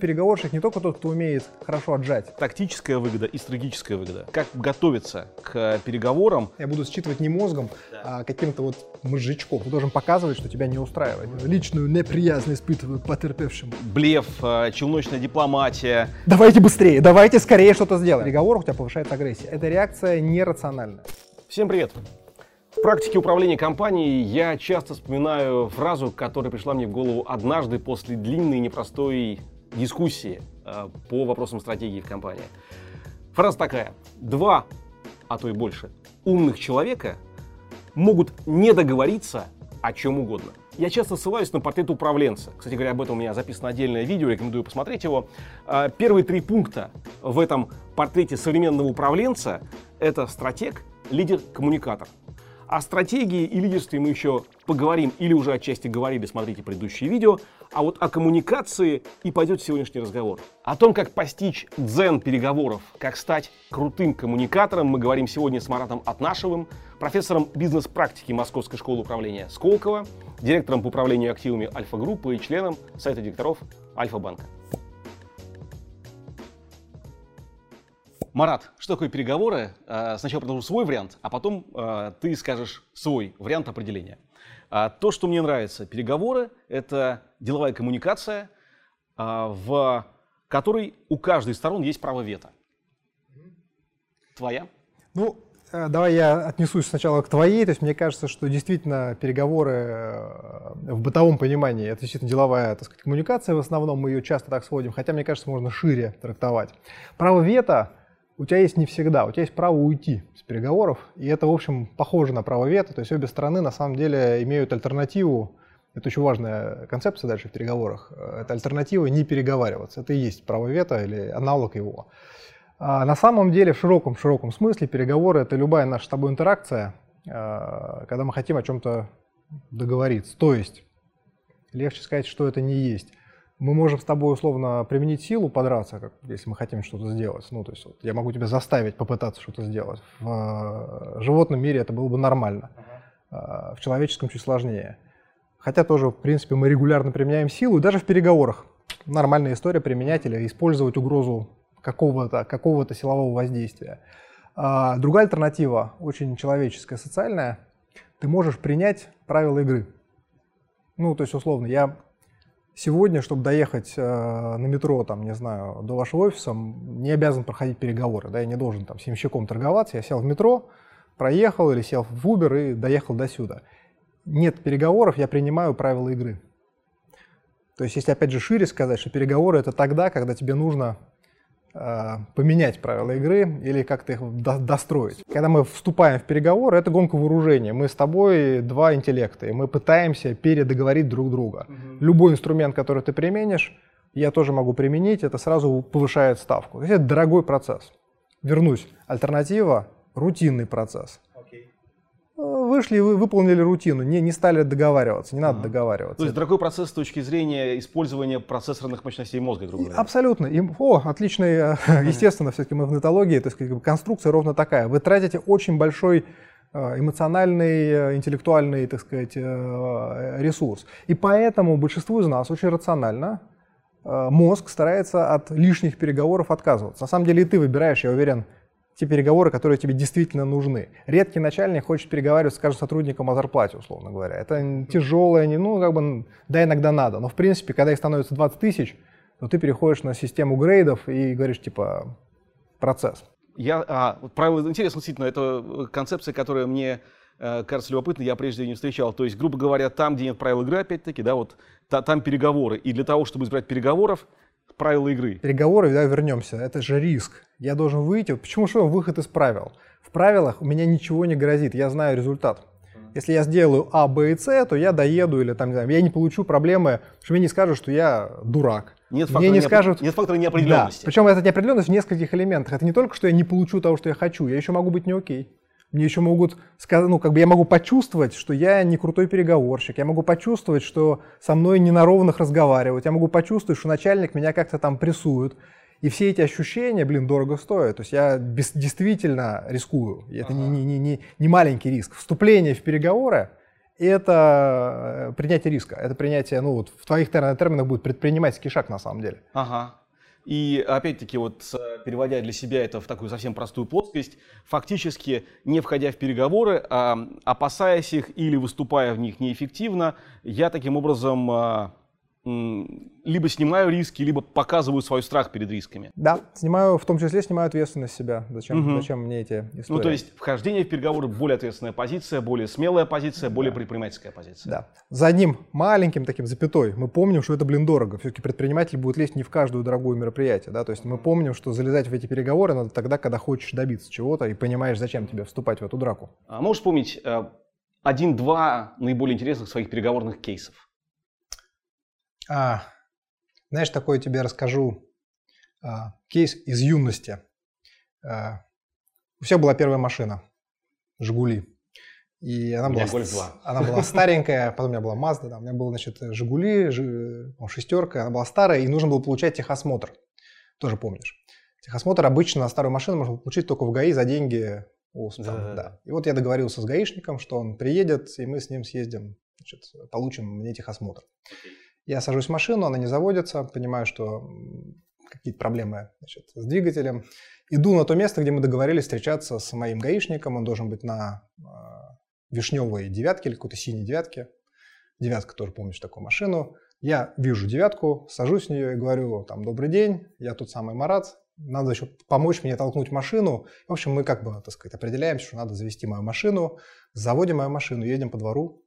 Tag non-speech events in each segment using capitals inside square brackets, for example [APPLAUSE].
Переговорщик не только тот, кто умеет хорошо отжать. Тактическая выгода и стратегическая выгода. Как готовиться к переговорам? Я буду считывать не мозгом, а каким-то вот мозжечком. Ты должен показывать, что тебя не устраивает. Личную неприязнь испытываю потерпевшим. Блеф, э, челночная дипломатия. Давайте быстрее, давайте скорее что-то сделаем. В переговорах у тебя повышается агрессия. Эта реакция нерациональная. Всем привет! В практике управления компанией я часто вспоминаю фразу, которая пришла мне в голову однажды после длинной непростой дискуссии э, по вопросам стратегии в компании. Фраза такая. Два, а то и больше, умных человека могут не договориться о чем угодно. Я часто ссылаюсь на портрет управленца. Кстати говоря, об этом у меня записано отдельное видео, рекомендую посмотреть его. Э, первые три пункта в этом портрете современного управленца – это стратег, лидер, коммуникатор. О стратегии и лидерстве мы еще поговорим или уже отчасти говорили, смотрите предыдущие видео. А вот о коммуникации и пойдет сегодняшний разговор. О том, как постичь дзен переговоров, как стать крутым коммуникатором, мы говорим сегодня с Маратом Атнашевым, профессором бизнес-практики Московской школы управления Сколково, директором по управлению активами Альфа-группы и членом Совета директоров Альфа-банка. Марат, что такое переговоры? А, сначала продолжу свой вариант, а потом а, ты скажешь свой вариант определения. А, то, что мне нравится, переговоры – это деловая коммуникация, в которой у каждой из сторон есть право вето. Твоя? Ну, э, давай я отнесусь сначала к твоей. То есть мне кажется, что действительно переговоры э, в бытовом понимании это действительно деловая так сказать, коммуникация. В основном мы ее часто так сводим, хотя мне кажется, можно шире трактовать. Право вето у тебя есть не всегда, у тебя есть право уйти с переговоров, и это, в общем, похоже на право вето, то есть обе стороны на самом деле имеют альтернативу, это очень важная концепция дальше в переговорах, это альтернатива не переговариваться, это и есть право вето или аналог его. А на самом деле в широком-широком смысле переговоры это любая наша с тобой интеракция, а, когда мы хотим о чем-то договориться, то есть легче сказать, что это не есть мы можем с тобой условно применить силу, подраться, как, если мы хотим что-то сделать. Ну, то есть вот, я могу тебя заставить попытаться что-то сделать. В э, животном мире это было бы нормально. Uh-huh. В человеческом чуть сложнее. Хотя тоже, в принципе, мы регулярно применяем силу, даже в переговорах. Нормальная история применять или использовать угрозу какого-то какого силового воздействия. А другая альтернатива, очень человеческая, социальная, ты можешь принять правила игры. Ну, то есть, условно, я Сегодня, чтобы доехать э, на метро, там, не знаю, до вашего офиса, не обязан проходить переговоры, да, я не должен там семщиком торговаться, я сел в метро, проехал или сел в Uber и доехал до сюда. Нет переговоров, я принимаю правила игры. То есть, если опять же шире сказать, что переговоры это тогда, когда тебе нужно поменять правила игры или как-то их достроить. Когда мы вступаем в переговоры, это гонка вооружения. Мы с тобой два интеллекта, и мы пытаемся передоговорить друг друга. Угу. Любой инструмент, который ты применишь, я тоже могу применить, это сразу повышает ставку. То есть это дорогой процесс. Вернусь. Альтернатива – рутинный процесс вышли, вы выполнили рутину, не, не стали договариваться, не надо ага. договариваться. То есть дорогой процесс с точки зрения использования процессорных мощностей мозга, грубо говоря. Абсолютно. И, о, отличный, естественно, все-таки мы в нетологии, то есть конструкция ровно такая. Вы тратите очень большой э, эмоциональный, э, интеллектуальный, так сказать, э, ресурс. И поэтому большинству из нас очень рационально мозг старается от лишних переговоров отказываться. На самом деле и ты выбираешь, я уверен, те переговоры, которые тебе действительно нужны. Редкий начальник хочет переговаривать с каждым сотрудником о зарплате, условно говоря. Это тяжелое, не, ну, как бы, да, иногда надо. Но, в принципе, когда их становится 20 тысяч, то ты переходишь на систему грейдов и говоришь, типа, процесс. Я, а, правило, интересно, действительно, это концепция, которая мне э, кажется любопытной, я прежде не встречал. То есть, грубо говоря, там, где нет правил игры, опять-таки, да, вот та, там переговоры. И для того, чтобы избрать переговоров, правила игры. Переговоры, да, вернемся. Это же риск. Я должен выйти. Почему что выход из правил? В правилах у меня ничего не грозит, я знаю результат. Если я сделаю А, Б и С, то я доеду или там, не знаю, я не получу проблемы, что мне не скажут, что я дурак. Нет фактора, мне не скажут... нет фактора неопределенности. Да. Причем эта неопределенность в нескольких элементах. Это не только, что я не получу того, что я хочу, я еще могу быть не окей. Мне еще могут сказать, ну, как бы я могу почувствовать, что я не крутой переговорщик, я могу почувствовать, что со мной не на ровных разговаривать, я могу почувствовать, что начальник меня как-то там прессует. И все эти ощущения, блин, дорого стоят. То есть я без, действительно рискую. Это ага. не, не, не, не маленький риск. Вступление в переговоры – это э, принятие риска, это принятие, ну вот в твоих терминах будет предпринимательский шаг на самом деле. Ага. И опять-таки, вот переводя для себя это в такую совсем простую плоскость, фактически не входя в переговоры, а опасаясь их или выступая в них неэффективно, я таким образом а, либо снимаю риски, либо показываю свой страх перед рисками. Да, снимаю, в том числе снимаю ответственность себя. Зачем, угу. зачем мне эти истории? Ну, то есть вхождение в переговоры более ответственная позиция, более смелая позиция, более да. предпринимательская позиция. Да. За одним маленьким таким запятой мы помним, что это, блин, дорого. Все-таки предприниматель будет лезть не в каждую дорогую мероприятие. Да? То есть мы помним, что залезать в эти переговоры надо тогда, когда хочешь добиться чего-то и понимаешь, зачем тебе вступать в эту драку. А можешь вспомнить э, один-два наиболее интересных своих переговорных кейсов? А, знаешь, такой тебе расскажу а, кейс из юности. А, у всех была первая машина, Жигули. И она была, она была [LAUGHS] старенькая, потом у меня была Mazda, да, у меня был, значит, Жигули, жи, ну, шестерка, она была старая, и нужно было получать техосмотр. Тоже помнишь. Техосмотр обычно на старую машину можно получить только в ГАИ за деньги. У, там, да. Да. И вот я договорился с гаишником, что он приедет, и мы с ним съездим, значит, получим мне техосмотр. Okay. Я сажусь в машину, она не заводится, понимаю, что какие-то проблемы значит, с двигателем. Иду на то место, где мы договорились встречаться с моим гаишником. Он должен быть на э, вишневой девятке или какой-то синей девятке. Девятка тоже помнишь такую машину. Я вижу девятку, сажусь в нее и говорю, там, добрый день, я тут самый Марат, надо еще помочь мне толкнуть машину. В общем, мы как бы, так сказать, определяемся, что надо завести мою машину, заводим мою машину, едем по двору,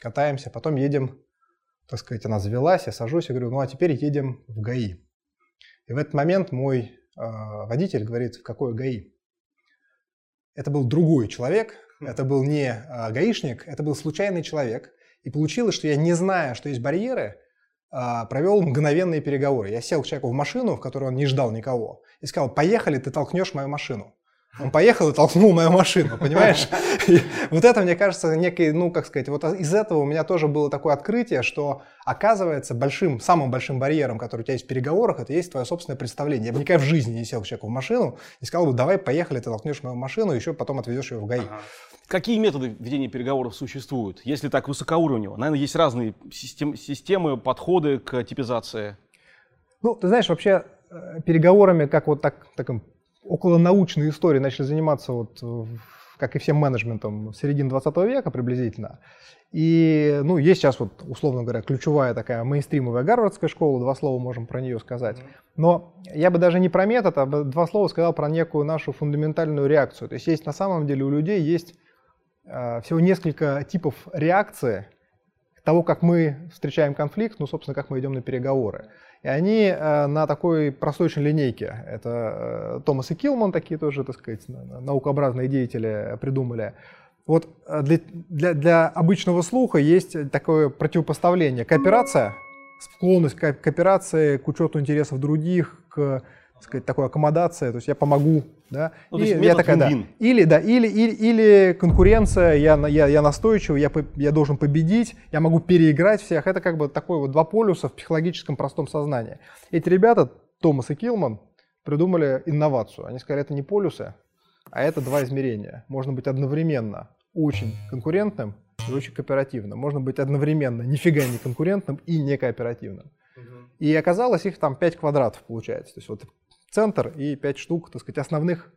катаемся, потом едем так сказать, она завелась, я сажусь и говорю, ну а теперь едем в ГАИ. И в этот момент мой э, водитель говорит, в какое ГАИ? Это был другой человек, это был не э, гаишник, это был случайный человек. И получилось, что я, не зная, что есть барьеры, э, провел мгновенные переговоры. Я сел к человеку в машину, в которой он не ждал никого, и сказал, поехали, ты толкнешь мою машину. Он поехал и толкнул мою машину, понимаешь? И вот это, мне кажется, некий, ну, как сказать, вот из этого у меня тоже было такое открытие, что оказывается большим, самым большим барьером, который у тебя есть в переговорах, это есть твое собственное представление. Я бы никогда в жизни не сел к человеку в машину и сказал бы, давай, поехали, ты толкнешь мою машину, еще потом отвезешь ее в ГАИ. Ага. Какие методы ведения переговоров существуют, если так высокоуровнево? Наверное, есть разные систем, системы, подходы к типизации. Ну, ты знаешь, вообще э, переговорами, как вот так, таким около научной истории начали заниматься, вот, как и всем менеджментом, в середине 20 века приблизительно. И, ну, есть сейчас вот, условно говоря, ключевая такая мейнстримовая гарвардская школа, два слова можем про нее сказать. Но я бы даже не про метод, а два слова сказал про некую нашу фундаментальную реакцию. То есть есть на самом деле у людей есть э, всего несколько типов реакции того, как мы встречаем конфликт, ну, собственно, как мы идем на переговоры. И они э, на такой простой очень линейке, это э, Томас и Килман, такие тоже, так сказать, наукообразные деятели придумали. Вот э, для, для, для обычного слуха есть такое противопоставление. Кооперация, склонность к кооперации, к учету интересов других, к сказать, такой аккомодация, то есть я помогу, да, ну, и я такая, да, или, да, или, или, или конкуренция, я, я, я настойчивый, я, я должен победить, я могу переиграть всех, это как бы такой вот два полюса в психологическом простом сознании. Эти ребята, Томас и Килман, придумали инновацию, они сказали, это не полюсы, а это два измерения, можно быть одновременно очень конкурентным и очень кооперативным, можно быть одновременно нифига не конкурентным и не кооперативным. И оказалось, их там 5 квадратов получается. То есть вот центр и 5 штук, так сказать, основных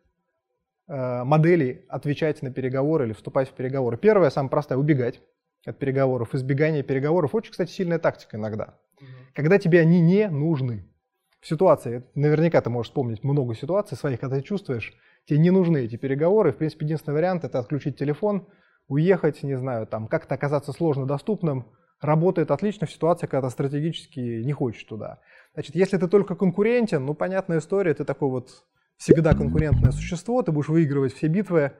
э, моделей отвечать на переговоры или вступать в переговоры. Первая, самая простая, убегать от переговоров. Избегание переговоров очень, кстати, сильная тактика иногда. Угу. Когда тебе они не нужны. В ситуации, наверняка ты можешь вспомнить много ситуаций своих, когда ты чувствуешь, тебе не нужны эти переговоры. В принципе, единственный вариант это отключить телефон, уехать, не знаю, там как-то оказаться сложно доступным. Работает отлично в ситуации, когда ты стратегически не хочешь туда. Значит, если ты только конкурентен, ну, понятная история, ты такой вот всегда конкурентное существо, ты будешь выигрывать все битвы.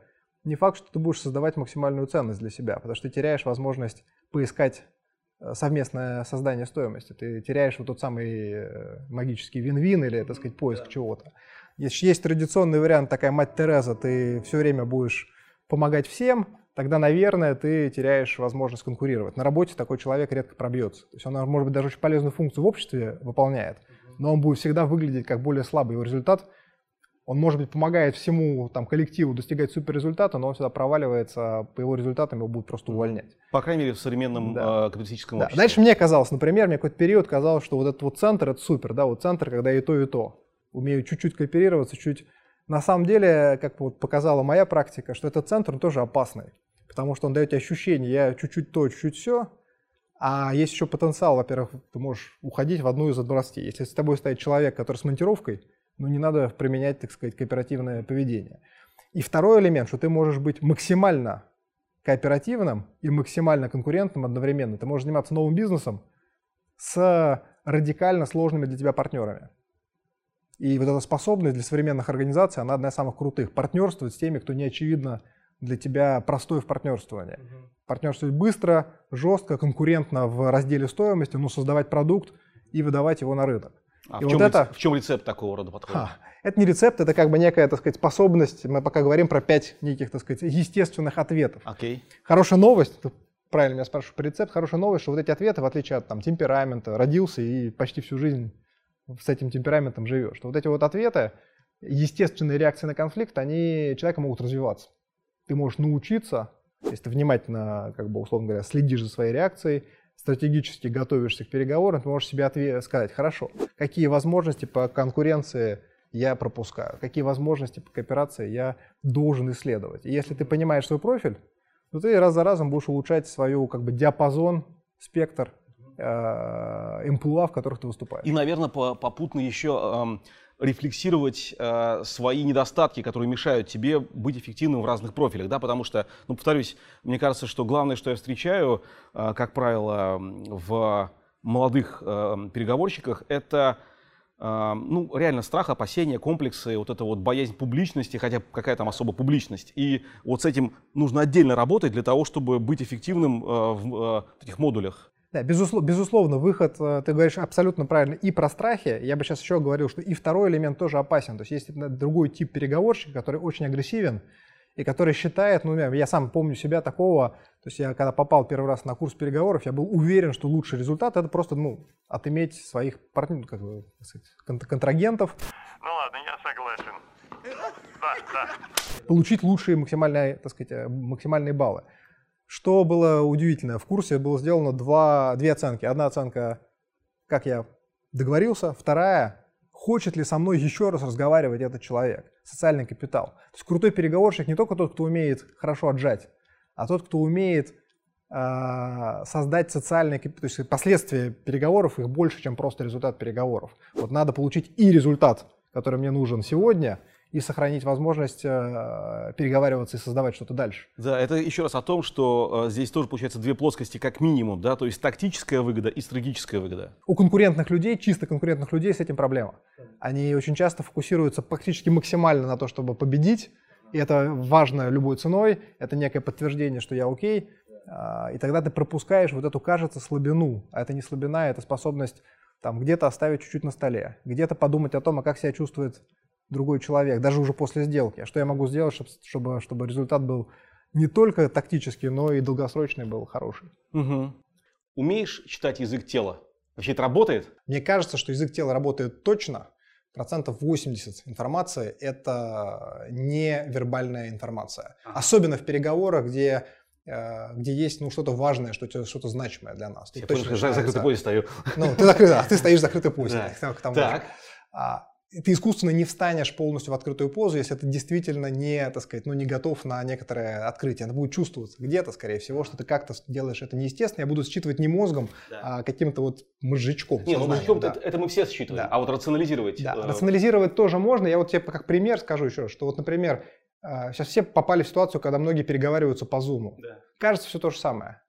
Не факт, что ты будешь создавать максимальную ценность для себя, потому что ты теряешь возможность поискать э, совместное создание стоимости. Ты теряешь вот тот самый э, магический вин-вин или, так сказать, поиск чего-то. Есть, есть традиционный вариант, такая мать Тереза, ты все время будешь помогать всем, тогда, наверное, ты теряешь возможность конкурировать. На работе такой человек редко пробьется. То есть он, может быть, даже очень полезную функцию в обществе выполняет, но он будет всегда выглядеть как более слабый. Его результат Он, может быть, помогает всему там, коллективу достигать суперрезультата, но он всегда проваливается, по его результатам его будут просто увольнять. По крайней мере, в современном да. э, капиталистическом да. обществе. Дальше мне казалось, например, мне какой-то период казалось, что вот этот вот центр, это супер, да, вот центр, когда и то, и то. Умею чуть-чуть кооперироваться, чуть... На самом деле, как вот показала моя практика, что этот центр тоже опасный, потому что он дает ощущение, я чуть-чуть то, чуть-чуть все, а есть еще потенциал, во-первых, ты можешь уходить в одну из областей. Если с тобой стоит человек, который с монтировкой, ну не надо применять, так сказать, кооперативное поведение. И второй элемент, что ты можешь быть максимально кооперативным и максимально конкурентным одновременно. Ты можешь заниматься новым бизнесом с радикально сложными для тебя партнерами. И вот эта способность для современных организаций, она одна из самых крутых. Партнерствовать с теми, кто не очевидно для тебя простой в партнерствовании. Угу. Партнерствовать быстро, жестко, конкурентно в разделе стоимости, но создавать продукт и выдавать его на рынок. А и в, чем вот это... в чем рецепт такого рода подхода? А, это не рецепт, это как бы некая, так сказать, способность. Мы пока говорим про пять неких, так сказать, естественных ответов. Okay. Хорошая новость, ты правильно меня спрашиваешь про рецепт, хорошая новость, что вот эти ответы, в отличие от там, темперамента, родился и почти всю жизнь с этим темпераментом живешь, что вот эти вот ответы, естественные реакции на конфликт, они человека могут развиваться. Ты можешь научиться, если ты внимательно, как бы, условно говоря, следишь за своей реакцией, стратегически готовишься к переговорам, ты можешь себе ответ, сказать, хорошо, какие возможности по конкуренции я пропускаю, какие возможности по кооперации я должен исследовать. И если ты понимаешь свой профиль, то ты раз за разом будешь улучшать свою как бы диапазон, спектр эмплуа, в которых ты выступаешь. И, наверное, попутно еще рефлексировать э, свои недостатки, которые мешают тебе быть эффективным в разных профилях, да, потому что, ну, повторюсь, мне кажется, что главное, что я встречаю, э, как правило, в молодых э, переговорщиках, это Uh, ну, реально страх, опасения, комплексы, вот эта вот боязнь публичности, хотя какая там особо публичность. И вот с этим нужно отдельно работать для того, чтобы быть эффективным uh, в uh, таких модулях. Да, безусловно, безусловно, выход, э, ты говоришь абсолютно правильно, и про страхи. Я бы сейчас еще говорил, что и второй элемент тоже опасен. То есть есть другой тип переговорщика, который очень агрессивен, и который считает, ну, я сам помню себя такого, то есть я когда попал первый раз на курс переговоров, я был уверен, что лучший результат это просто, ну, отыметь своих партнеров, как бы, сказать, контрагентов. Ну ладно, я согласен. Да, да. Получить лучшие максимальные, так сказать, э, максимальные баллы. Что было удивительно, в курсе было сделано два, две оценки. Одна оценка, как я договорился, вторая, хочет ли со мной еще раз разговаривать этот человек, социальный капитал. То есть крутой переговорщик не только тот, кто умеет хорошо отжать, а тот, кто умеет э, создать социальные, то есть последствия переговоров, их больше, чем просто результат переговоров. Вот надо получить и результат, который мне нужен сегодня – и сохранить возможность э, переговариваться и создавать что-то дальше. Да, это еще раз о том, что э, здесь тоже получается две плоскости как минимум, да, то есть тактическая выгода и стратегическая выгода. У конкурентных людей, чисто конкурентных людей с этим проблема. Они очень часто фокусируются практически максимально на то, чтобы победить, и это важно любой ценой, это некое подтверждение, что я окей, э, и тогда ты пропускаешь вот эту, кажется, слабину, а это не слабина, это способность там где-то оставить чуть-чуть на столе, где-то подумать о том, а как себя чувствует другой человек, даже уже после сделки. А что я могу сделать, чтобы, чтобы результат был не только тактический, но и долгосрочный был хороший. Угу. Умеешь читать язык тела? Вообще это работает? Мне кажется, что язык тела работает точно. Процентов 80 информации – это не вербальная информация. Особенно в переговорах, где э, где есть ну, что-то важное, что-то, что значимое для нас. Я точно понял, закрытый поезд стою. Ну, ты, закрыт, да, ты стоишь закрытый поезд. Да. Так. А, ты искусственно не встанешь полностью в открытую позу, если ты действительно не, так сказать, ну, не готов на некоторое открытие. Это будет чувствоваться где-то, скорее всего, что ты как-то делаешь это неестественно. Я буду считывать не мозгом, да. а каким-то вот мозжечком. Не, ну мозжечком да. это, это мы все считываем, да. а вот рационализировать... Да, э... рационализировать тоже можно. Я вот тебе как пример скажу еще, что вот, например, сейчас э, все попали в ситуацию, когда многие переговариваются по Zoom. Да. Кажется, все то же самое.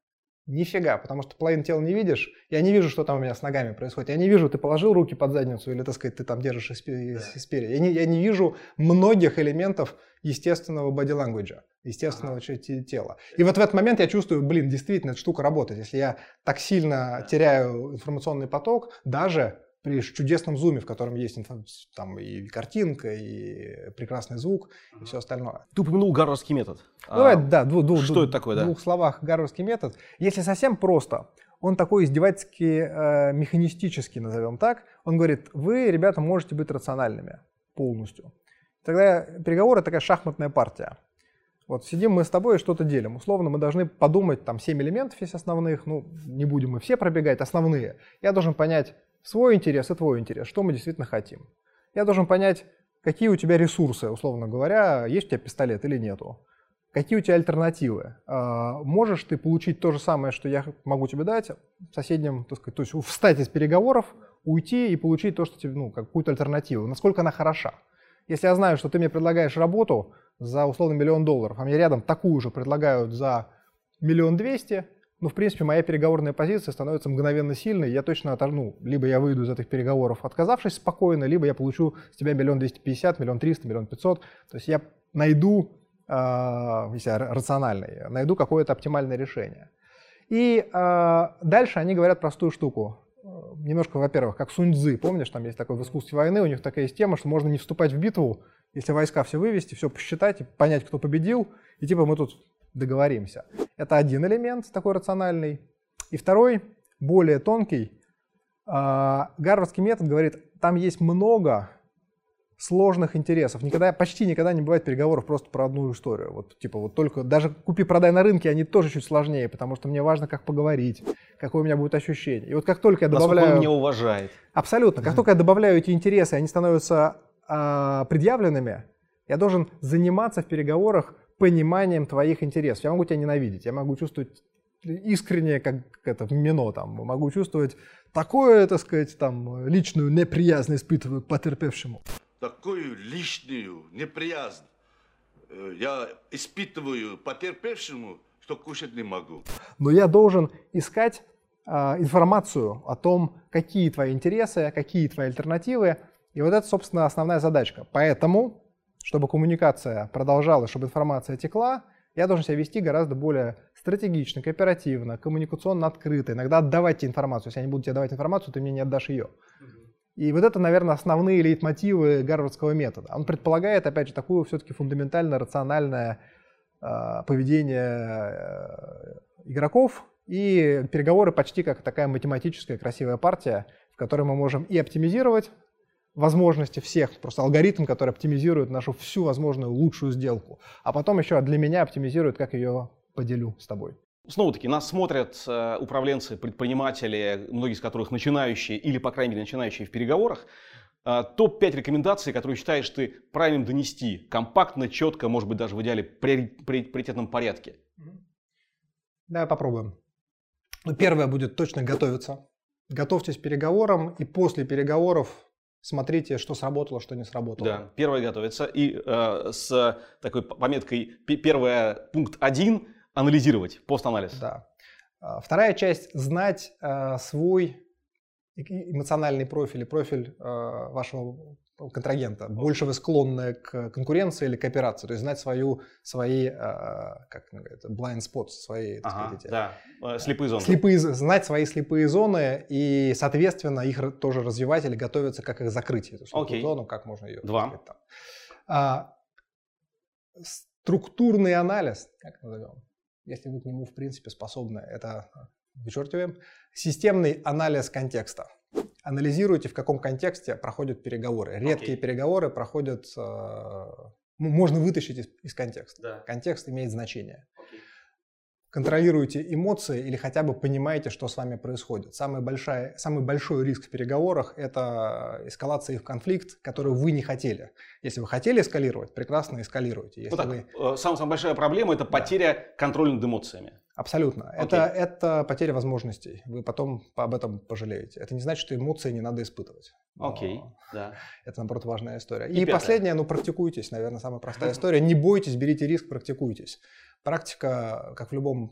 Нифига, потому что половину тела не видишь. Я не вижу, что там у меня с ногами происходит. Я не вижу, ты положил руки под задницу или, так сказать, ты там держишь их спереди. Я не, я не вижу многих элементов естественного body language, естественного ага. тела. И вот в этот момент я чувствую, блин, действительно, эта штука работает. Если я так сильно теряю информационный поток, даже при чудесном зуме, в котором есть там и картинка, и прекрасный звук, и все остальное. Ты упомянул гарвардский метод. Ну, а, да, дву, дву, что дву, это такое, в да? двух словах гарвардский метод. Если совсем просто, он такой издевательски э, механистический, назовем так. Он говорит, вы, ребята, можете быть рациональными полностью. Тогда переговоры такая шахматная партия. Вот сидим мы с тобой и что-то делим. Условно мы должны подумать, там, 7 элементов есть основных, ну, не будем мы все пробегать, основные. Я должен понять свой интерес и твой интерес, что мы действительно хотим. Я должен понять, какие у тебя ресурсы, условно говоря, есть у тебя пистолет или нету. Какие у тебя альтернативы? А, можешь ты получить то же самое, что я могу тебе дать в соседнем, так сказать, то есть встать из переговоров, уйти и получить то, что тебе, ну, какую-то альтернативу. Насколько она хороша. Если я знаю, что ты мне предлагаешь работу за условно миллион долларов, а мне рядом такую же предлагают за миллион двести, ну, в принципе, моя переговорная позиция становится мгновенно сильной, я точно оторну. Либо я выйду из этих переговоров, отказавшись спокойно, либо я получу с тебя миллион двести пятьдесят, миллион триста, миллион пятьсот. То есть я найду, э, если я рациональный, найду какое-то оптимальное решение. И э, дальше они говорят простую штуку. Немножко, во-первых, как Сунь Цзы, помнишь, там есть такой в искусстве войны, у них такая есть тема, что можно не вступать в битву, если войска все вывести, все посчитать, понять, кто победил, и типа мы тут договоримся. Это один элемент такой рациональный. И второй, более тонкий, а, гарвардский метод говорит, там есть много сложных интересов. Никогда, почти никогда не бывает переговоров просто про одну историю. Вот типа вот только даже купи-продай на рынке, они тоже чуть сложнее, потому что мне важно, как поговорить, какое у меня будет ощущение. И вот как только я добавляю... Насколько он меня уважает. Абсолютно. Как только я добавляю эти интересы, они становятся э, предъявленными, я должен заниматься в переговорах пониманием твоих интересов. Я могу тебя ненавидеть, я могу чувствовать искренне, как это в Мино, там, могу чувствовать такое, так сказать, там, личную неприязнь испытываю к потерпевшему. Такую личную неприязнь э, я испытываю потерпевшему, что кушать не могу. Но я должен искать э, информацию о том, какие твои интересы, какие твои альтернативы. И вот это, собственно, основная задачка. Поэтому чтобы коммуникация продолжалась, чтобы информация текла, я должен себя вести гораздо более стратегично, кооперативно, коммуникационно открыто, иногда отдавать тебе информацию. Если я не буду тебе давать информацию, ты мне не отдашь ее. И вот это, наверное, основные лейтмотивы гарвардского метода. Он предполагает, опять же, такое все-таки фундаментально рациональное э, поведение э, игроков, и переговоры почти как такая математическая красивая партия, в которой мы можем и оптимизировать возможности всех, просто алгоритм, который оптимизирует нашу всю возможную лучшую сделку, а потом еще для меня оптимизирует, как ее поделю с тобой. Снова-таки нас смотрят э, управленцы, предприниматели, многие из которых начинающие или, по крайней мере, начинающие в переговорах. Э, Топ-5 рекомендаций, которые считаешь ты правильным донести, компактно, четко, может быть, даже в идеале при, при, приоритетном порядке. Давай попробуем. Ну, первое будет точно готовиться. Готовьтесь к переговорам, и после переговоров смотрите, что сработало, что не сработало. Да, первое готовится. И э, с такой пометкой первое пункт один анализировать, постанализ. Да. А, вторая часть знать э, свой эмоциональный профиль и профиль э, вашего контрагента. Больше вы склонны к конкуренции или кооперации, то есть знать свою, свои, э, как это, blind spots, свои, так ага, сказать, да. Э, слепые зоны. Слепые, знать свои слепые зоны и, соответственно, их тоже развивать или готовиться, как их закрыть, эту слепую зону, как можно ее... Два. Сказать, там. А, структурный анализ, как назовем, если вы к нему, в принципе, способны, это вычеркиваем. Системный анализ контекста. Анализируйте, в каком контексте проходят переговоры. Редкие okay. переговоры проходят, э, можно вытащить из, из контекста. Да. Контекст имеет значение. Okay. Контролируйте эмоции или хотя бы понимаете, что с вами происходит. Самый, большая, самый большой риск в переговорах – это эскалация в конфликт, который вы не хотели. Если вы хотели эскалировать, прекрасно эскалируйте. Если ну так, вы... Э, самая, самая большая проблема – это потеря да. контроля над эмоциями. Абсолютно. Okay. Это, это потеря возможностей. Вы потом об этом пожалеете. Это не значит, что эмоции не надо испытывать. Окей, okay. да. Это, наоборот, важная история. И, И последнее, ну, практикуйтесь, наверное, самая простая история. Не бойтесь, берите риск, практикуйтесь. Практика, как в любом...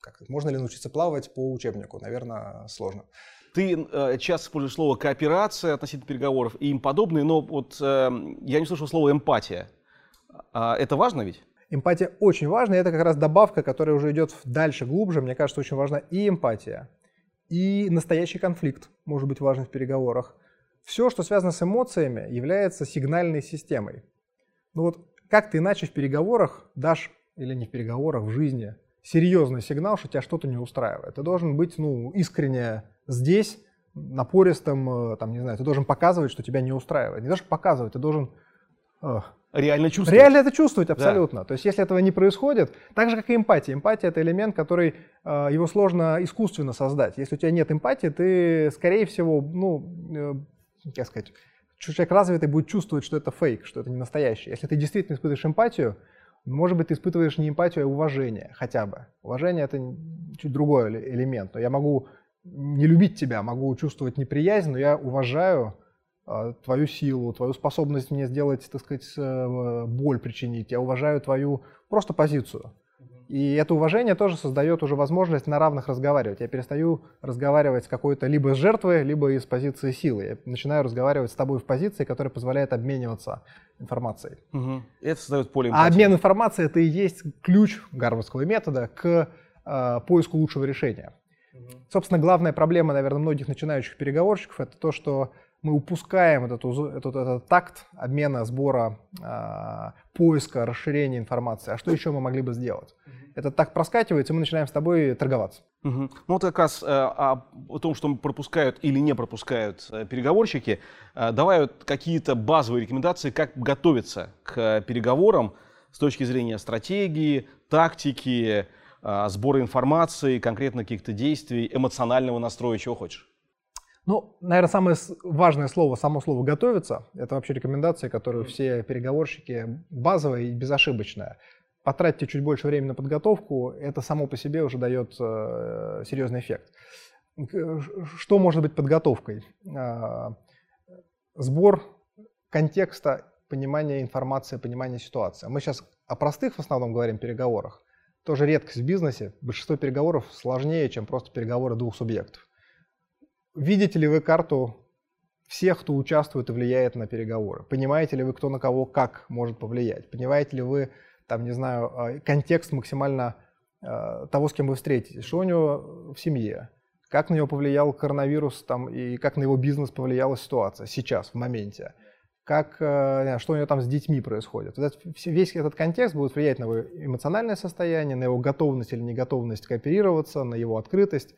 Как, можно ли научиться плавать по учебнику? Наверное, сложно. Ты э, часто используешь слово кооперация относительно переговоров и им подобные, но вот э, я не слышал слова эмпатия. А это важно ведь? Эмпатия очень важна, и это как раз добавка, которая уже идет дальше, глубже. Мне кажется, очень важна и эмпатия, и настоящий конфликт может быть важен в переговорах. Все, что связано с эмоциями, является сигнальной системой. Ну вот как ты иначе в переговорах дашь, или не в переговорах, в жизни, серьезный сигнал, что тебя что-то не устраивает. Ты должен быть ну, искренне здесь, напористым, э, там, не знаю, ты должен показывать, что тебя не устраивает. Не даже показывать, ты должен э, Реально чувствовать. Реально это чувствовать абсолютно. То есть если этого не происходит, так же как и эмпатия. Эмпатия это элемент, который э, его сложно искусственно создать. Если у тебя нет эмпатии, ты, скорее всего, ну, э, как сказать, человек развитый будет чувствовать, что это фейк, что это не настоящее. Если ты действительно испытываешь эмпатию, может быть, ты испытываешь не эмпатию, а уважение хотя бы. Уважение это чуть другой элемент. Но я могу не любить тебя, могу чувствовать неприязнь, но я уважаю а, твою силу, твою способность мне сделать, так сказать, э, боль причинить. Я уважаю твою просто позицию. И это уважение тоже создает уже возможность на равных разговаривать. Я перестаю разговаривать с какой-то либо с жертвой, либо из позиции силы. Я начинаю разговаривать с тобой в позиции, которая позволяет обмениваться информацией. Угу. Это создает поле эмпатии. А обмен информацией это и есть ключ гарвардского метода к э, поиску лучшего решения. Угу. Собственно, главная проблема, наверное, многих начинающих переговорщиков это то, что мы упускаем этот, этот, этот такт обмена, сбора, э, поиска, расширения информации. А что еще мы могли бы сделать? Этот такт проскакивается, и мы начинаем с тобой торговаться. Угу. Ну вот как раз э, о, о том, что пропускают или не пропускают э, переговорщики, э, давай вот какие-то базовые рекомендации, как готовиться к переговорам с точки зрения стратегии, тактики, э, сбора информации, конкретно каких-то действий, эмоционального настроя, чего хочешь. Ну, наверное, самое важное слово, само слово «готовиться» — это вообще рекомендация, которую все переговорщики базовая и безошибочная. Потратьте чуть больше времени на подготовку, это само по себе уже дает э, серьезный эффект. Что может быть подготовкой? Э, сбор контекста, понимание информации, понимание ситуации. Мы сейчас о простых в основном говорим переговорах. Тоже редкость в бизнесе. Большинство переговоров сложнее, чем просто переговоры двух субъектов. Видите ли вы карту всех, кто участвует и влияет на переговоры? Понимаете ли вы, кто на кого как может повлиять? Понимаете ли вы, там, не знаю, а, контекст максимально э, того, с кем вы встретитесь? Что у него в семье? Как на него повлиял коронавирус там, и как на его бизнес повлияла ситуация сейчас, в моменте? Как, э, что у него там с детьми происходит? Весь этот контекст будет влиять на его эмоциональное состояние, на его готовность или неготовность кооперироваться, на его открытость.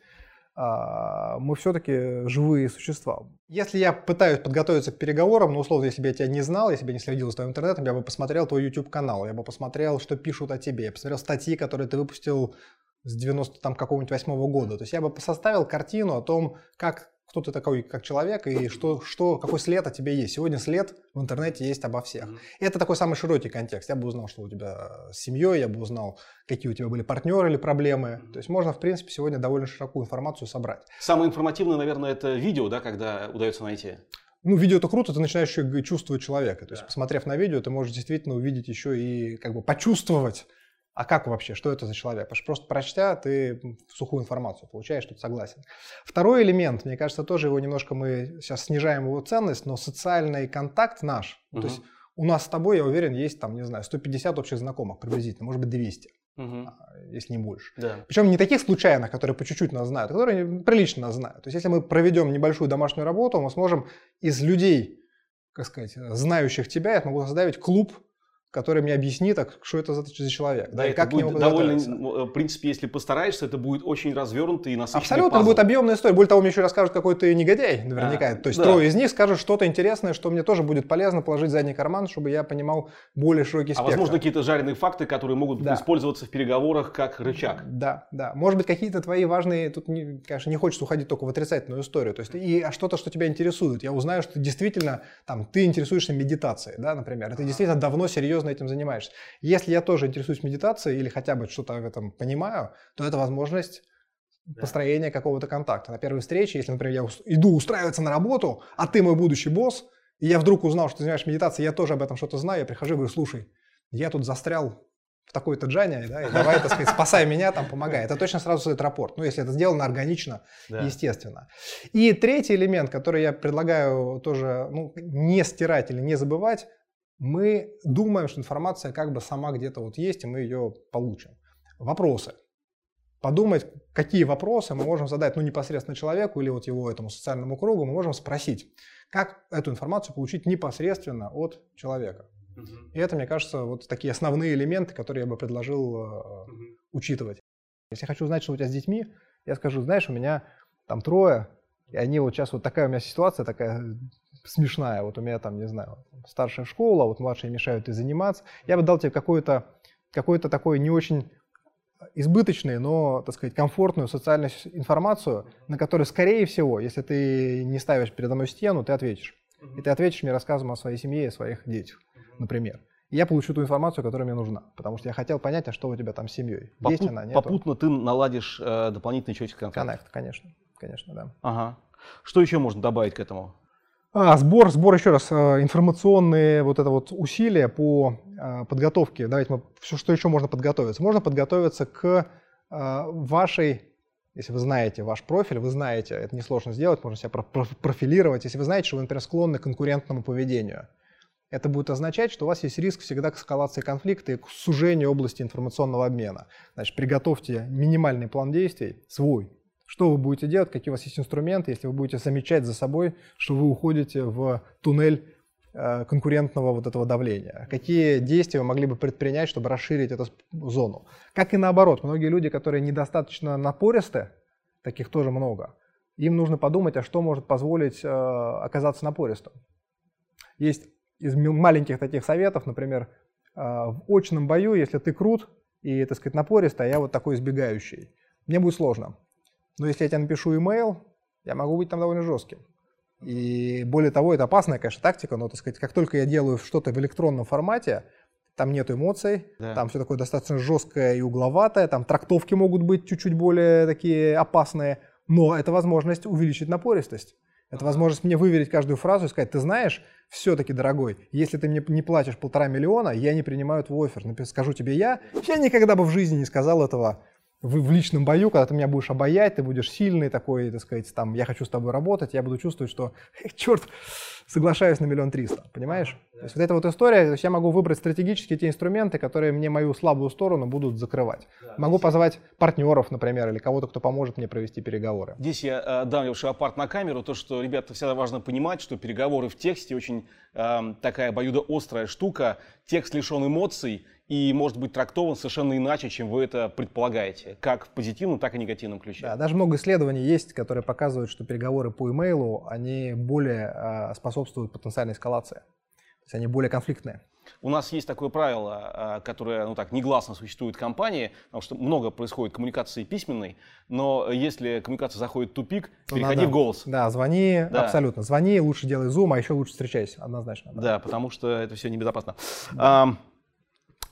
А, мы все-таки живые существа. Если я пытаюсь подготовиться к переговорам, ну, условно, если бы я тебя не знал, если бы я не следил за твоим интернетом, я бы посмотрел твой YouTube-канал, я бы посмотрел, что пишут о тебе, я посмотрел статьи, которые ты выпустил с 90 там какого-нибудь восьмого года. То есть я бы составил картину о том, как кто ты такой как человек и что, что, какой след о тебе есть. Сегодня след в интернете есть обо всех. Mm-hmm. Это такой самый широкий контекст. Я бы узнал, что у тебя с семьей, я бы узнал, какие у тебя были партнеры или проблемы. Mm-hmm. То есть можно, в принципе, сегодня довольно широкую информацию собрать. Самое информативное, наверное, это видео, да, когда удается найти? Ну, видео это круто, ты начинаешь еще чувствовать человека. То есть, посмотрев на видео, ты можешь действительно увидеть еще и как бы почувствовать а как вообще, что это за человек? Потому что просто прочтя, ты сухую информацию получаешь, тут согласен. Второй элемент, мне кажется, тоже его немножко мы сейчас снижаем его ценность, но социальный контакт наш, угу. то есть у нас с тобой, я уверен, есть там, не знаю, 150 общих знакомых приблизительно, может быть 200, угу. если не больше. Да. Причем не таких случайных, которые по чуть-чуть нас знают, а которые прилично нас знают. То есть если мы проведем небольшую домашнюю работу, мы сможем из людей, как сказать, знающих тебя, я могу создать клуб который мне объяснит, так, что это за, за человек. Да, да и как будет довольно, э, в принципе, если постараешься, это будет очень развернутый и насыщенный Абсолютно, пазл. это будет объемная история. Более того, мне еще расскажут, какой ты негодяй, наверняка. А, То есть да. трое из них скажут что-то интересное, что мне тоже будет полезно положить в задний карман, чтобы я понимал более широкий спектр. А возможно, какие-то жареные факты, которые могут да. использоваться в переговорах как рычаг. Да, да. Может быть, какие-то твои важные, тут, не, конечно, не хочется уходить только в отрицательную историю. То есть и а что-то, что тебя интересует. Я узнаю, что действительно, там, ты интересуешься медитацией, да, например, и ты действительно давно серьезно этим занимаешься. Если я тоже интересуюсь медитацией или хотя бы что-то в этом понимаю, то это возможность да. построения какого-то контакта. На первой встрече, если, например, я иду устраиваться на работу, а ты мой будущий босс, и я вдруг узнал, что ты занимаешься медитацией, я тоже об этом что-то знаю, я прихожу и говорю, слушай, я тут застрял в такой-то джане, да, и давай, так сказать, спасай меня, там, помогай. Это точно сразу стоит рапорт, ну, если это сделано органично, да. естественно. И третий элемент, который я предлагаю тоже, ну, не стирать или не забывать, мы думаем, что информация как бы сама где-то вот есть, и мы ее получим. Вопросы. Подумать, какие вопросы мы можем задать, ну, непосредственно человеку или вот его этому социальному кругу, мы можем спросить, как эту информацию получить непосредственно от человека. Угу. И это, мне кажется, вот такие основные элементы, которые я бы предложил угу. учитывать. Если я хочу знать, что у тебя с детьми, я скажу, знаешь, у меня там трое, и они вот сейчас вот такая у меня ситуация, такая смешная. Вот у меня там, не знаю, старшая школа, вот младшие мешают и заниматься. Я бы дал тебе какой-то какой-то такой не очень избыточную, но, так сказать, комфортную социальную информацию, на которую, скорее всего, если ты не ставишь передо мной стену, ты ответишь. И ты ответишь мне рассказом о своей семье и о своих детях, например. И я получу ту информацию, которая мне нужна, потому что я хотел понять, а что у тебя там с семьей. Попут, Есть она, нет? Попутно ты наладишь э, дополнительный счетчик контакта. Коннект, конечно, конечно, да. Ага. Что еще можно добавить к этому? А, сбор, сбор, еще раз, э, информационные вот это вот усилия по э, подготовке. Давайте мы, все, что еще можно подготовиться? Можно подготовиться к э, вашей, если вы знаете ваш профиль, вы знаете, это несложно сделать, можно себя профилировать. Если вы знаете, что вы, например, склонны к конкурентному поведению, это будет означать, что у вас есть риск всегда к эскалации конфликта и к сужению области информационного обмена. Значит, приготовьте минимальный план действий, свой, что вы будете делать, какие у вас есть инструменты, если вы будете замечать за собой, что вы уходите в туннель э, конкурентного вот этого давления. Какие действия вы могли бы предпринять, чтобы расширить эту зону? Как и наоборот, многие люди, которые недостаточно напористы, таких тоже много, им нужно подумать, а что может позволить э, оказаться напористым. Есть из маленьких таких советов, например, э, в очном бою, если ты крут и, так сказать, напористый, а я вот такой избегающий, мне будет сложно. Но если я тебе напишу email, я могу быть там довольно жестким. И более того, это опасная, конечно, тактика, но, так сказать, как только я делаю что-то в электронном формате, там нет эмоций, да. там все такое достаточно жесткое и угловатое, там трактовки могут быть чуть-чуть более такие опасные, но это возможность увеличить напористость. Это возможность мне выверить каждую фразу и сказать, ты знаешь, все-таки, дорогой, если ты мне не платишь полтора миллиона, я не принимаю твой офер. Скажу тебе я, я никогда бы в жизни не сказал этого в, в личном бою, когда ты меня будешь обаять, ты будешь сильный такой, так сказать, там, я хочу с тобой работать, я буду чувствовать, что, [LAUGHS] черт, соглашаюсь на миллион триста, понимаешь? То есть вот эта вот история, то есть я могу выбрать стратегически те инструменты, которые мне мою слабую сторону будут закрывать. Могу позвать партнеров, например, или кого-то, кто поможет мне провести переговоры. Здесь я э, дам шапарт на камеру, то, что, ребята, всегда важно понимать, что переговоры в тексте очень э, такая обоюдоострая штука, текст лишен эмоций, и может быть трактован совершенно иначе, чем вы это предполагаете, как в позитивном, так и негативном ключе. Да, даже много исследований есть, которые показывают, что переговоры по имейлу, они более э, способствуют потенциальной эскалации. То есть они более конфликтные. У нас есть такое правило, а, которое, ну так, негласно существует в компании, потому что много происходит коммуникации письменной, но если коммуникация заходит в тупик, то переходи надо, в голос. Да, звони, да. абсолютно. Звони, лучше делай зум, а еще лучше встречайся, однозначно. Да, да потому что это все небезопасно. Да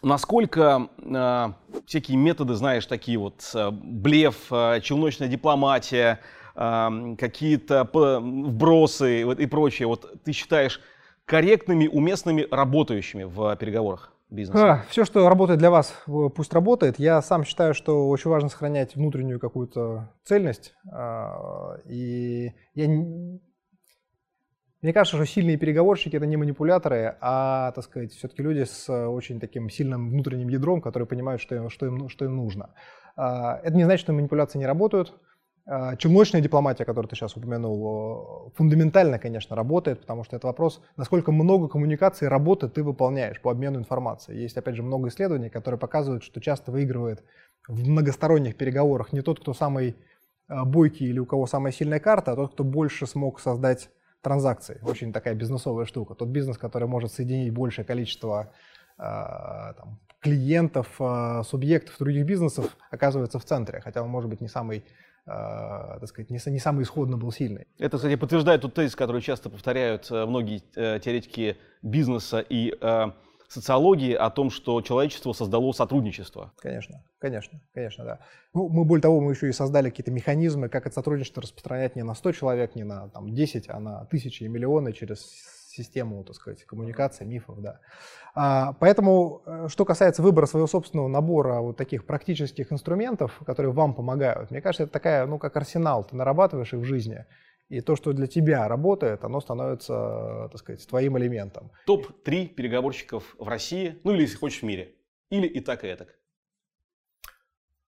насколько э, всякие методы, знаешь, такие вот э, блеф, э, челночная дипломатия, э, какие-то вбросы и прочее, вот ты считаешь корректными, уместными, работающими в переговорах? бизнеса? Все, что работает для вас, пусть работает. Я сам считаю, что очень важно сохранять внутреннюю какую-то цельность. А, и я мне кажется, что сильные переговорщики это не манипуляторы, а, так сказать, все-таки люди с очень таким сильным внутренним ядром, которые понимают, что что им, что им нужно. А, это не значит, что манипуляции не работают. А, челночная дипломатия, которую ты сейчас упомянул, фундаментально, конечно, работает, потому что это вопрос, насколько много коммуникаций, работы ты выполняешь по обмену информацией. Есть, опять же, много исследований, которые показывают, что часто выигрывает в многосторонних переговорах не тот, кто самый а, бойкий или у кого самая сильная карта, а тот, кто больше смог создать транзакций. Очень такая бизнесовая штука. Тот бизнес, который может соединить большее количество э, там, клиентов, э, субъектов других бизнесов, оказывается в центре, хотя он может быть не самый Uh, так сказать, не, не самый исходно был сильный. Это, кстати, подтверждает тот тезис, который часто повторяют э, многие э, теоретики бизнеса и э, социологии о том, что человечество создало сотрудничество. Конечно, конечно, конечно, да. Ну, мы, более того, мы еще и создали какие-то механизмы, как это сотрудничество распространять не на 100 человек, не на там, 10, а на тысячи и миллионы через систему, так сказать, коммуникации, мифов, да. А, поэтому, э, что касается выбора своего собственного набора вот таких практических инструментов, которые вам помогают, мне кажется, это такая, ну, как арсенал, ты нарабатываешь их в жизни. И то, что для тебя работает, оно становится, так сказать, твоим элементом. Топ-3 переговорщиков в России, ну или если хочешь в мире. Или и так, и так.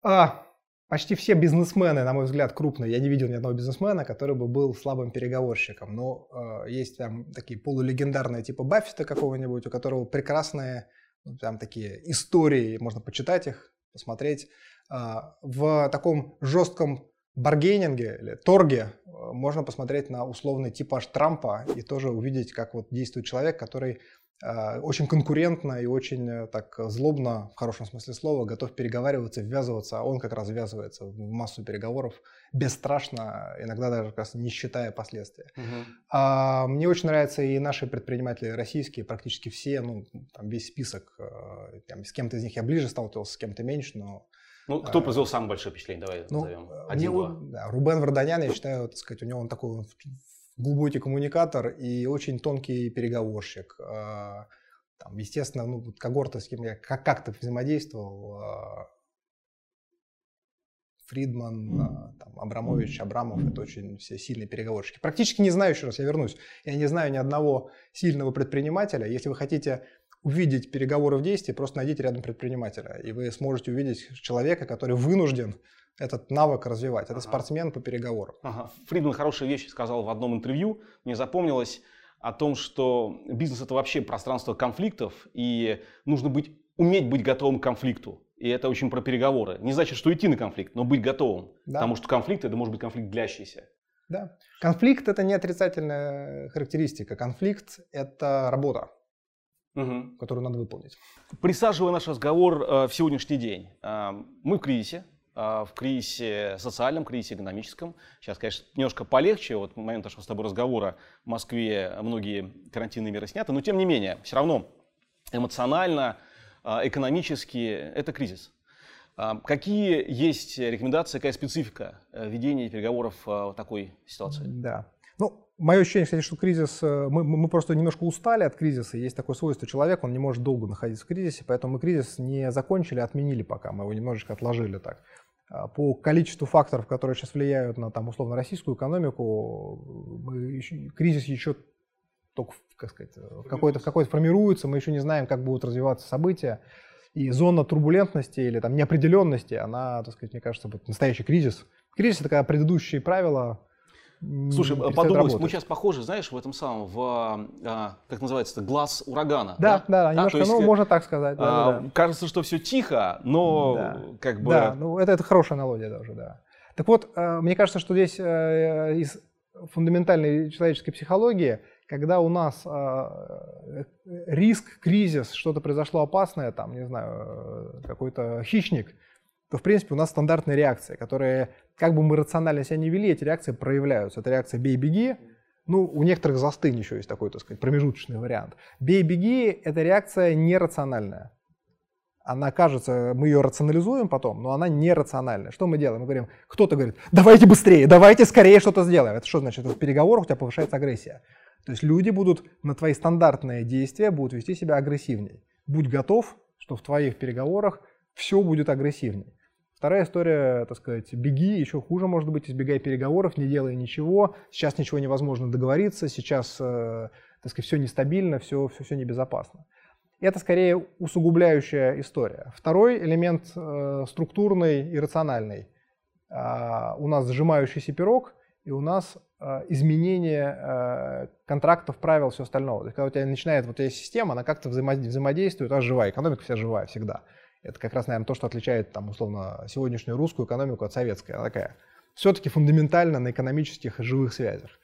А, почти все бизнесмены, на мой взгляд, крупные. Я не видел ни одного бизнесмена, который бы был слабым переговорщиком. Но э, есть там такие полулегендарные типа Баффета какого-нибудь, у которого прекрасные ну, там такие истории, можно почитать их, посмотреть. Э, в таком жестком баргейнинге или торге э, можно посмотреть на условный типаж Трампа и тоже увидеть, как вот действует человек, который э, очень конкурентно и очень э, так злобно, в хорошем смысле слова, готов переговариваться, ввязываться, а он как раз ввязывается в массу переговоров бесстрашно, иногда даже как раз не считая последствия. Мгм. А, мне очень нравятся и наши предприниматели российские, практически все, ну, там весь список, там, с кем-то из них я ближе сталкивался, с кем-то меньше, но Ну, кто произвел самое большое впечатление? Давай ну, назовем. Один-два. да, Рубен Варданян, я считаю, так сказать, у него он такой глубокий коммуникатор и очень тонкий переговорщик. А, Там, естественно, ну, когорта, с кем я как- как-то взаимодействовал, а, Фридман, а, там, Абрамович, Абрамов, это очень все сильные переговорщики. Практически не знаю, еще раз, я вернусь, я не знаю ни одного сильного предпринимателя. Если вы хотите увидеть переговоры в действии, просто найдите рядом предпринимателя, и вы сможете увидеть человека, который вынужден этот навык развивать. Это Ага. спортсмен по переговорам. Ага. Фридман хорошие вещи сказал в одном интервью. Мне запомнилось о том, что бизнес это вообще пространство конфликтов, и нужно быть, уметь быть готовым к конфликту. И это очень про переговоры. Не значит, что идти на конфликт, но быть готовым. Да. Потому что конфликт это может быть конфликт длящийся. Да. Конфликт это не отрицательная характеристика. Конфликт это работа, Мгм. которую надо выполнить. Присаживая наш разговор э, в сегодняшний день, э, мы в кризисе, э, в кризисе социальном, кризисе экономическом. Сейчас, конечно, немножко полегче. Вот в момент нашего с тобой разговора в Москве многие карантинные меры сняты, но тем не менее, все равно эмоционально, э, экономически это кризис. А, Какие есть рекомендации, какая специфика э, ведения переговоров э, в такой ситуации? Да. Ну, мое ощущение, кстати, что кризис, э, мы, мы просто немножко устали от кризиса. Есть такое свойство человека, он не может долго находиться в кризисе, поэтому мы кризис не закончили, а отменили пока, мы его немножечко отложили так. А По количеству факторов, которые сейчас влияют на там, условно российскую экономику, мы еще- кризис еще только, как сказать, в какой-то, в какой-то формируется, мы еще не знаем, как будут развиваться события. И зона турбулентности или там неопределенности, она, так сказать, мне кажется, настоящий кризис. Кризис это когда предыдущие правила Слушай, перестают подумай, мы сейчас похожи, знаешь, в этом самом, в, а, как называется, глаз урагана. Да, да, А, немножко, есть, ну, э, можно так сказать. Да, а, да, да. Кажется, что все тихо, но Да. как бы... Да, ну это, это хорошая аналогия даже, да. Так вот, э, мне кажется, что здесь э, из фундаментальной человеческой психологии, когда у нас риск, кризис, что-то произошло опасное, там, не знаю, какой-то хищник, то, в принципе, у нас стандартные реакции, которые, как бы мы рационально себя не вели, эти реакции проявляются. Это реакция «бей-беги», ну, у некоторых «застынь» еще есть такой, так сказать, промежуточный вариант. «Бей-беги» — это реакция нерациональная она кажется, мы ее рационализуем потом, но она нерациональная. Что мы делаем? Мы говорим, кто-то говорит, давайте быстрее, давайте скорее что-то сделаем. Это что значит? В переговорах у тебя повышается агрессия. То есть люди будут на твои стандартные действия будут вести себя агрессивнее. Будь готов, что в твоих переговорах все будет агрессивнее. Вторая история, так сказать, беги, еще хуже может быть, избегай переговоров, не делай ничего, сейчас ничего невозможно договориться, сейчас, э, так сказать, все нестабильно, все, все, все небезопасно. Это скорее усугубляющая история. Второй элемент э, структурный и рациональный. А, у нас сжимающийся пирог, и у нас э, изменение э, контрактов, правил, все остального. То есть, когда у тебя начинает вот эта система, она как-то взаимо- взаимодействует, а живая, экономика вся живая всегда. Это как раз, наверное, то, что отличает, там, условно, сегодняшнюю русскую экономику от советской. Она такая все-таки фундаментально на экономических живых связях.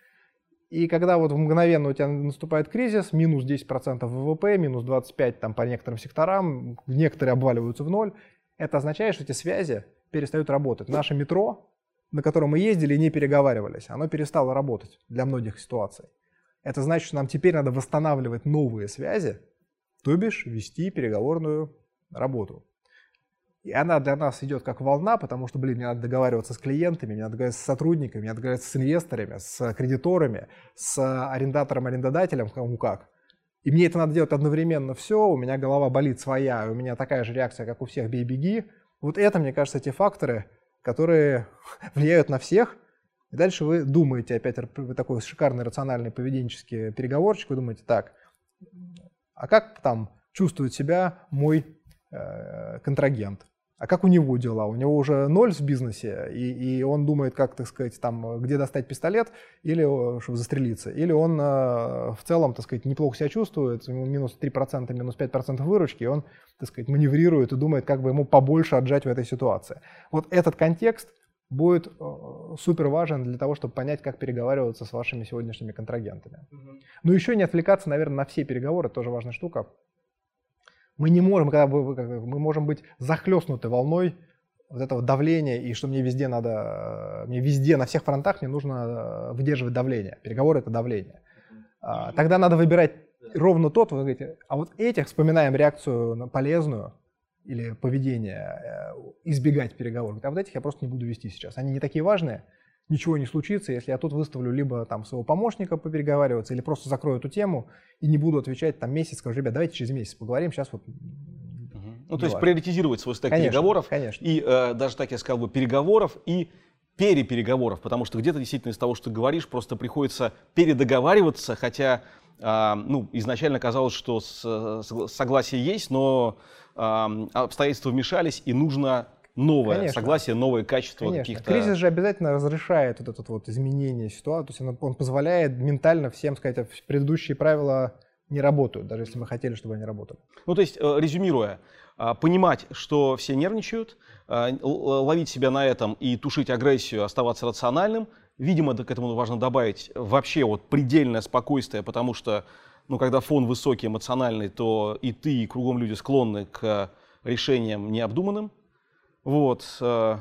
И когда вот мгновенно у тебя наступает кризис, минус 10% ВВП, минус 25% там, по некоторым секторам, некоторые обваливаются в ноль, это означает, что эти связи перестают работать. Наше метро, на котором мы ездили и не переговаривались, оно перестало работать для многих ситуаций. Это значит, что нам теперь надо восстанавливать новые связи, то бишь вести переговорную работу. И она для нас идет как волна, потому что, блин, мне надо договариваться с клиентами, мне надо договариваться с сотрудниками, мне надо договариваться с инвесторами, с кредиторами, с арендатором, арендодателем, кому как. И мне это надо делать одновременно все, у меня голова болит своя, у меня такая же реакция, как у всех, бей-беги. Вот это, мне кажется, те факторы, которые [LAUGHS] влияют на всех. И дальше вы думаете, опять вы такой шикарный, рациональный, поведенческий переговорчик, вы думаете, так, а как там чувствует себя мой контрагент? А как у него дела? У него уже ноль в бизнесе, и, и он думает, как, так сказать, там, где достать пистолет, или чтобы застрелиться. Или он э, в целом, так сказать, неплохо себя чувствует, ему минус 3%, минус 5% выручки, и он, так сказать, маневрирует и думает, как бы ему побольше отжать в этой ситуации. Вот этот контекст будет э, супер важен для того, чтобы понять, как переговариваться с вашими сегодняшними контрагентами. Ну, еще не отвлекаться, наверное, на все переговоры, тоже важная штука. Мы не можем, когда мы можем быть захлестнуты волной вот этого давления, и что мне везде надо, э, мне везде, на всех фронтах мне нужно э, выдерживать давление. Переговоры — это давление. А, тогда надо выбирать ровно тот, вы говорите, а вот этих вспоминаем реакцию полезную, или поведение, э, избегать переговоров. А вот этих я просто не буду вести сейчас. Они не такие важные, ничего не случится, если я тут выставлю либо там своего помощника попереговариваться, или просто закрою эту тему и не буду отвечать там месяц, скажу, ребят, давайте через месяц поговорим, сейчас вот ну, то есть приоритизировать свой стек конечно, переговоров. Конечно. И э, даже так я сказал бы, переговоров и перепереговоров, потому что где-то действительно из того, что ты говоришь, просто приходится передоговариваться, хотя э, ну, изначально казалось, что с, согласие есть, но обстоятельства вмешались, и нужно новое Конечно. согласие, новое качество каких-то... Кризис же обязательно разрешает вот это вот изменение ситуации, то есть он, он позволяет ментально всем сказать, предыдущие правила не работают, даже если мы хотели, чтобы они работали. Ну, то есть, э, резюмируя, а, понимать, что все нервничают, а, ловить себя на этом и тушить агрессию, оставаться рациональным. Видимо, к этому важно добавить вообще вот предельное спокойствие, потому что ну, когда фон высокий, эмоциональный, то и ты, и кругом люди склонны к решениям необдуманным. Вот. Э,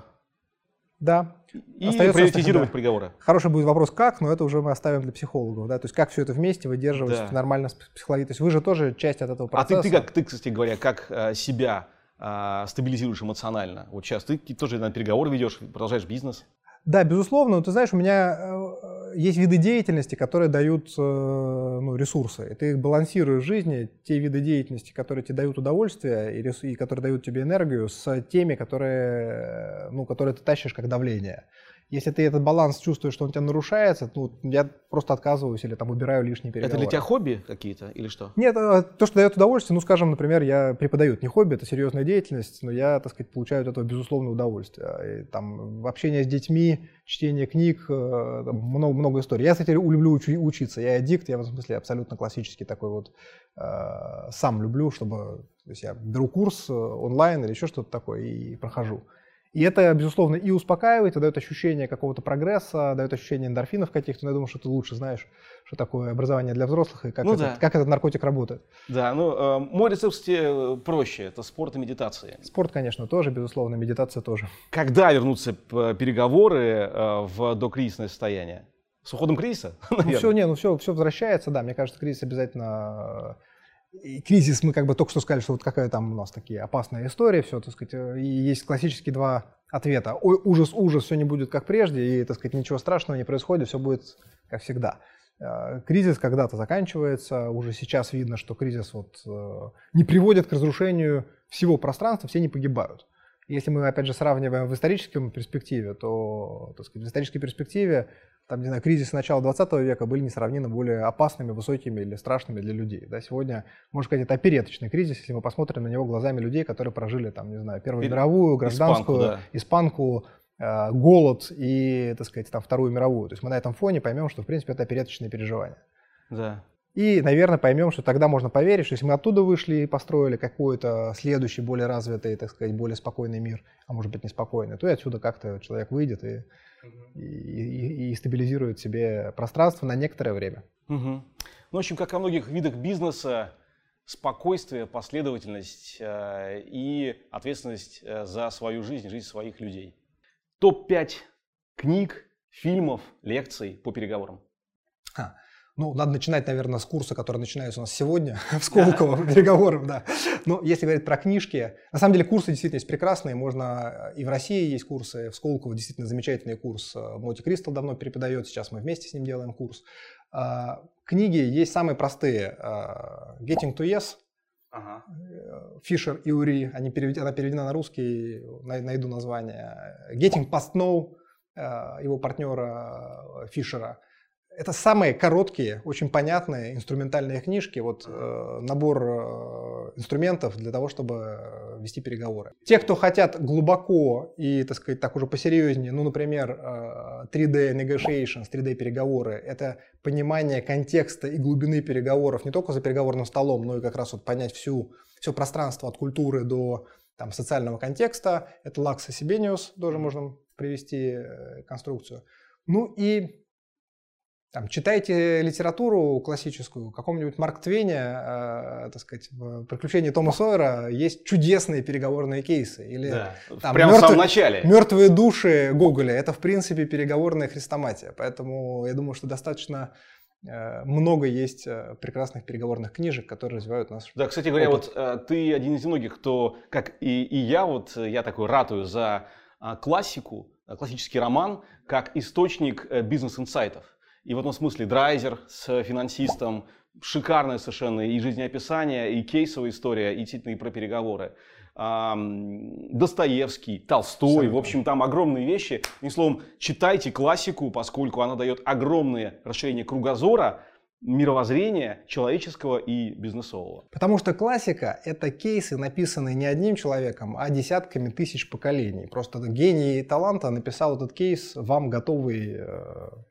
да. И Остается приоритизировать да. приговоры. Хороший будет вопрос, как, но это уже мы оставим для психологов. Да? То есть как все это вместе выдерживать да. нормально психологии. То есть вы же тоже часть от этого процесса. А ты, ты как, ты, кстати говоря, как э, себя э, стабилизируешь эмоционально? Вот сейчас ты тоже на переговоры ведешь, продолжаешь бизнес. Да, безусловно. Но ты знаешь, у меня э, есть виды деятельности, которые дают э, ну, ресурсы. И ты их балансируешь в жизни, те виды деятельности, которые тебе дают удовольствие и, и которые дают тебе энергию, с теми, которые, ну, которые ты тащишь как давление. Если ты этот баланс чувствуешь, что он у тебя нарушается, ну, я просто отказываюсь или там убираю лишние переговоры. Это для тебя хобби какие-то или что? Нет, э, то, что дает удовольствие, ну, скажем, например, я преподаю, это не хобби, это серьезная деятельность, но я, так сказать, получаю от этого безусловное удовольствие. И, там, общение с детьми, чтение книг, э, много, много историй. Я, кстати, люблю уч- учиться, я аддикт, я в этом смысле абсолютно классический такой вот, э, сам люблю, чтобы, то есть я беру курс э, онлайн или еще что-то такое и прохожу. И это, безусловно, и успокаивает, и дает ощущение какого-то прогресса, дает ощущение эндорфинов каких-то. Но я думаю, что ты лучше знаешь, что такое образование для взрослых и как, ну, этот, да. как этот наркотик работает. Да, ну, э, мой рецепт, кстати, проще. Это спорт и медитация. Спорт, конечно, тоже, безусловно, медитация тоже. Когда вернутся переговоры э, в докризисное состояние? С уходом кризиса? [LAUGHS] Ну, все, не, ну все, все возвращается, да. Мне кажется, кризис обязательно и кризис, мы как бы только что сказали, что вот какая там у нас такие опасная история, все, так сказать, э, и есть классические два ответа. Ой, ужас, ужас, все не будет как прежде, и, так сказать, ничего страшного не происходит, все будет как всегда. Э, кризис когда-то заканчивается, уже сейчас видно, что кризис вот э, не приводит к разрушению всего пространства, все не погибают. Если мы, опять же, сравниваем в историческом перспективе, то, так сказать, в исторической перспективе там, не знаю, кризисы начала 20 века были несравненно более опасными, высокими или страшными для людей. Да, сегодня, можно сказать, это опереточный кризис, если мы посмотрим на него глазами людей, которые прожили, там, не знаю, Первую мировую, гражданскую, испанку, да. испанку э, голод и, так сказать, там, Вторую мировую. То есть мы на этом фоне поймем, что, в принципе, это опереточные переживания. Да. И, наверное, поймем, что тогда можно поверить, что если мы оттуда вышли и построили какой-то следующий, более развитый, так сказать, более спокойный мир, а может быть неспокойный, то и отсюда как-то человек выйдет и и, и, и стабилизирует себе пространство на некоторое время. Угу. Ну, в общем, как во многих видах бизнеса, спокойствие, последовательность э, и ответственность э, за свою жизнь, жизнь своих людей. Топ-5 книг, фильмов, лекций по переговорам. А, ну, надо начинать, наверное, с курса, который начинается у нас сегодня [LAUGHS] в Сколково, переговоров, да. Но если говорить про книжки, на самом деле курсы действительно есть прекрасные, можно, и в России есть курсы, в Сколково действительно замечательный курс, Моти Кристал давно преподает, сейчас мы вместе с ним делаем курс. А, книги есть самые простые, а, Getting to Yes, Ага. Фишер и Ури, они перевед... она переведена на русский, найду название. Getting Past No, а, его партнера Фишера – это самые короткие, очень понятные инструментальные книжки, вот э, набор э, инструментов для того, чтобы э, вести переговоры. Те, кто хотят глубоко и, так сказать, так уже посерьезнее, ну, например, э, 3D negotiations, 3D переговоры, это понимание контекста и глубины переговоров не только за переговорным столом, но и как раз вот понять всю, все пространство от культуры до там, социального контекста. Это Лакса Сибениус, тоже можно привести э, конструкцию. Ну и там, читайте литературу классическую, в каком-нибудь Марк Твене, э, так сказать, в «Приключении Тома Сойера» есть чудесные переговорные кейсы. Или Да, там, прямо в мертв- самом начале. «Мертвые души» Гоголя. Это, в принципе, переговорная хрестоматия. Поэтому я думаю, что достаточно э, много есть э, прекрасных переговорных книжек, которые развивают нас. Да, кстати говоря, Опыт. вот э, ты один из немногих, кто, как и, и я, вот я такой ратую за а, классику, классический роман, как источник бизнес-инсайтов. И в этом смысле Драйзер с финансистом, шикарное совершенно и жизнеописание, и кейсовая история, и действительно и про переговоры. Достоевский, Толстой, в общем, там огромные вещи. Одним словом, читайте классику, поскольку она дает огромное расширение кругозора, мировоззрения человеческого и бизнесового. Потому что классика — это кейсы, написанные не одним человеком, а десятками тысяч поколений. Просто гений таланта написал этот кейс вам готовый э,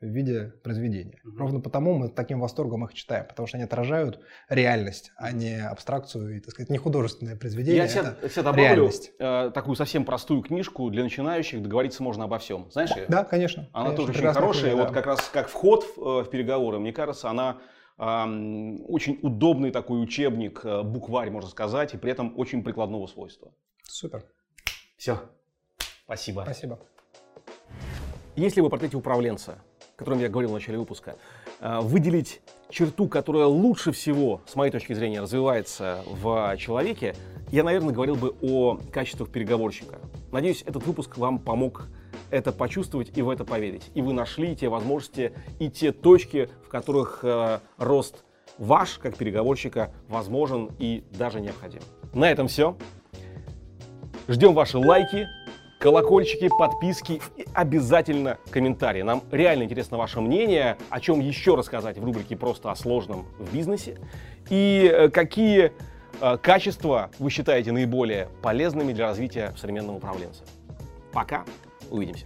в виде произведения. Ровно потому мы таким восторгом их читаем, потому что они отражают реальность, а не абстракцию и, так сказать, не художественное произведение. Я это себе, себе добавлю реальность. э, такую совсем простую книжку для начинающих, договориться можно обо всем. Знаешь ее? Да, конечно. Она конечно, тоже очень хорошая, книга, вот да. как раз как вход в, э, в переговоры, мне кажется, она очень удобный такой учебник, э, букварь, можно сказать, и при этом очень прикладного свойства. Супер. Все. Спасибо. Спасибо. Если вы портрете управленца, о котором я говорил в начале выпуска, э, выделить черту, которая лучше всего, с моей точки зрения, развивается в человеке, я, наверное, говорил бы о качествах переговорщика. Надеюсь, этот выпуск вам помог это почувствовать и в это поверить. И вы нашли те возможности и те точки, в которых э, рост ваш, как переговорщика, возможен и даже необходим. На этом все. Ждем ваши лайки, колокольчики, подписки и обязательно комментарии. Нам реально интересно ваше мнение, о чем еще рассказать в рубрике «Просто о сложном в бизнесе» и э, какие э, качества вы считаете наиболее полезными для развития современного управленца. Пока, увидимся.